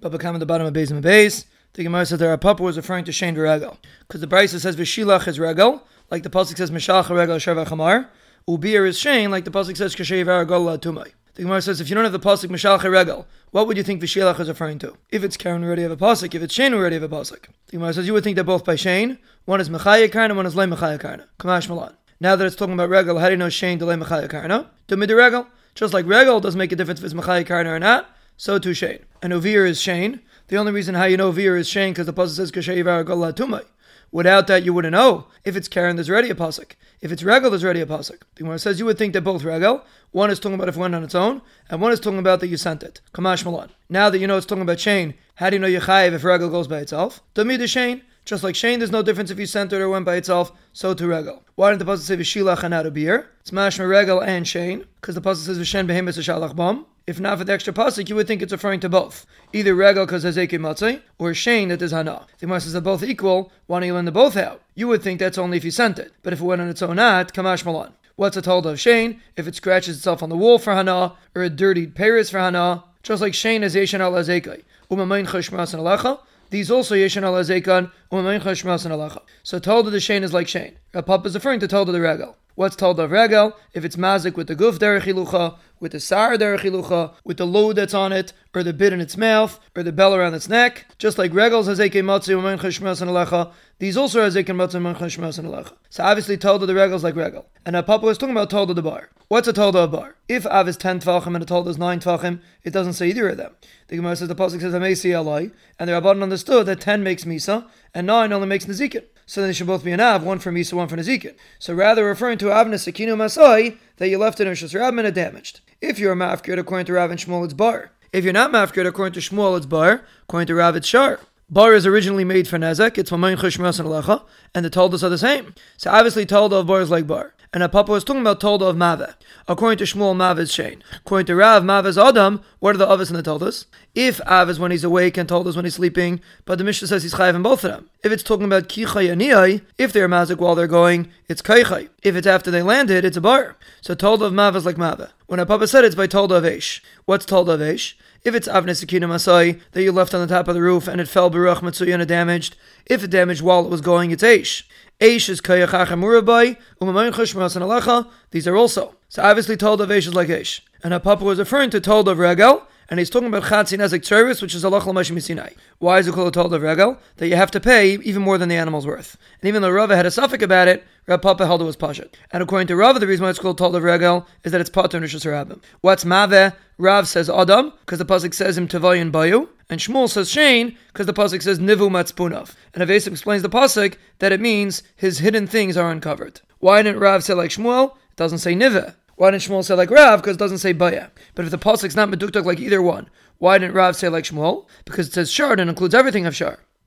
But become at the bottom of base and base. The Gemara says there papa was referring to Shane Regel. Because the Brisa says Vishilach is Regel, like the Pasuk says Mishach Regel Shavach. Ubir is Shane, like the Pasuk says Kashev Aragol Tumai. The Gemara says if you don't have the pasuk Mishal what would you think Vishelach is referring to? If it's Karen, already have a pasuk. If it's Shane, already have a pasuk. The Gemara says you would think they're both by Shane. One is Mechaya one is Le. Kamash Malan. Now that it's talking about Regel, how do you know Shane to Le Mechaya? To Mid Regel. Just like Regel doesn't make a difference if it's Mechaya or not, so too Shane. And Ovir is Shane. The only reason how you know Ovir is Shane because the pasuk says Kashayiv Aragol Tumai. Without that, you wouldn't know. If it's Karen, there's already a pasuk. If it's Regel, there's already a pasuk. The Gemara says you would think they're both Regel. One is talking about if it went on its own, and one is talking about that you sent it. Kamash Malan. Now that you know it's talking about Shane, how do you know Yechayev if Regel goes by itself? Dami the Shane. Just like Shane, there's no difference if you sent it or went by itself, so to Regel. Why didn't the pasuk say Vishilach and of beer? It's Mashma Regel and Shane, because the pasuk says Vishen Behemis Shalach Bam. If not for the extra pasuk, you would think it's referring to both. Either Regel because Eke Matzai, or Shane that there's Hana. The Gemara says they're both equal, why don't you lend them both out? You would think that's only if you sent it. But if it went on its own not, Kamash Malan. What's it told of Shane? If it scratches itself on the wall for Hana, or a dirtied Paris for Hana, just like Shane is Yeshan al Azekai. Umamain Chashmas and Alecha, these also Yeshan al Azekan, Umamain Chashmas and Alecha. So told of the Shane is like Shane. Rapap is referring to told of the Regel. What's told of regel? If it's mazik with the guf derech with the sar derech with the load that's on it, or the bit in its mouth, or the bell around its neck, just like regels has eke cheshmas and alecha, these also has eke cheshmas and alecha. So obviously told the regels like regel. And a papa was talking about told the bar. What's a told of a bar? If av is ten tvachim and a told is nine tvachim, it doesn't say either of them. The Gemara says the pasuk says amesi alai, and the rabbanon understood that ten makes misa and nine only makes nezikin so then they should both be an Av, one for Misa, one for Nezikin. So rather referring to Avna Sakinu Masai, that you left in Rabban and damaged. If you're a Mafkir, according to Rav and Shmuel, it's Bar. If you're not Mafkir, according to Shmuel, it's Bar. According to Rav, it's Shar. Bar is originally made for Nezek, it's Mamayin Chashmas and Alecha, and the Toldos are the same. So obviously Toldo of Bar is like Bar. And a Papa was talking about Toldo of Maveh. According to Shmuel, Maveh is Shane. According to Rav, Maveh is Adam. What are the others and the Toldos? If Av is when he's awake and Toldos when he's sleeping, but the Mishnah says he's chayiv in both of them. If it's talking about Kichai and Niyai, if they're mazik while they're going, it's Kaichai. If it's after they landed, it's a bar. So Toldo of Maveh is like Maveh. When a Papa said it's by Toldo of Eish. What's Toldo of Eish? If it's Avne Sekina Masai that you left on the top of the roof and it fell Baruch Matsuya damaged, if it damaged while it was going, it's Eish. Eish is Kayach Achamurabai, Umamayim Chashmas and Alecha. These are also. So obviously told of Eish is like Eish. And a Papa was referring to told of Regel, and he's talking about Chatzin Nezek service, which is Allah Lamashim Sinai. Why is it called told of? That you have to pay even more than the animal's worth. And even though Rava had a suffix about it, Rav Papa held it was Pashat. And according to Rava, the reason why it's called told of is that it's Pater and Rishus Rabbim. What's Maveh? Rav says Adam, because the Pasuk says him Tavayin Bayu. And Shmuel says Shane because the pasuk says Nivu Matspunov. And Avesik explains the pasuk that it means his hidden things are uncovered. Why didn't Rav say like Shmuel? It doesn't say Nive. Why didn't Shmuel say like Rav? Because it doesn't say Baya. But if the pasuk's not meduktak like either one, why didn't Rav say like Shmuel? Because it says Shard and includes everything of Shar.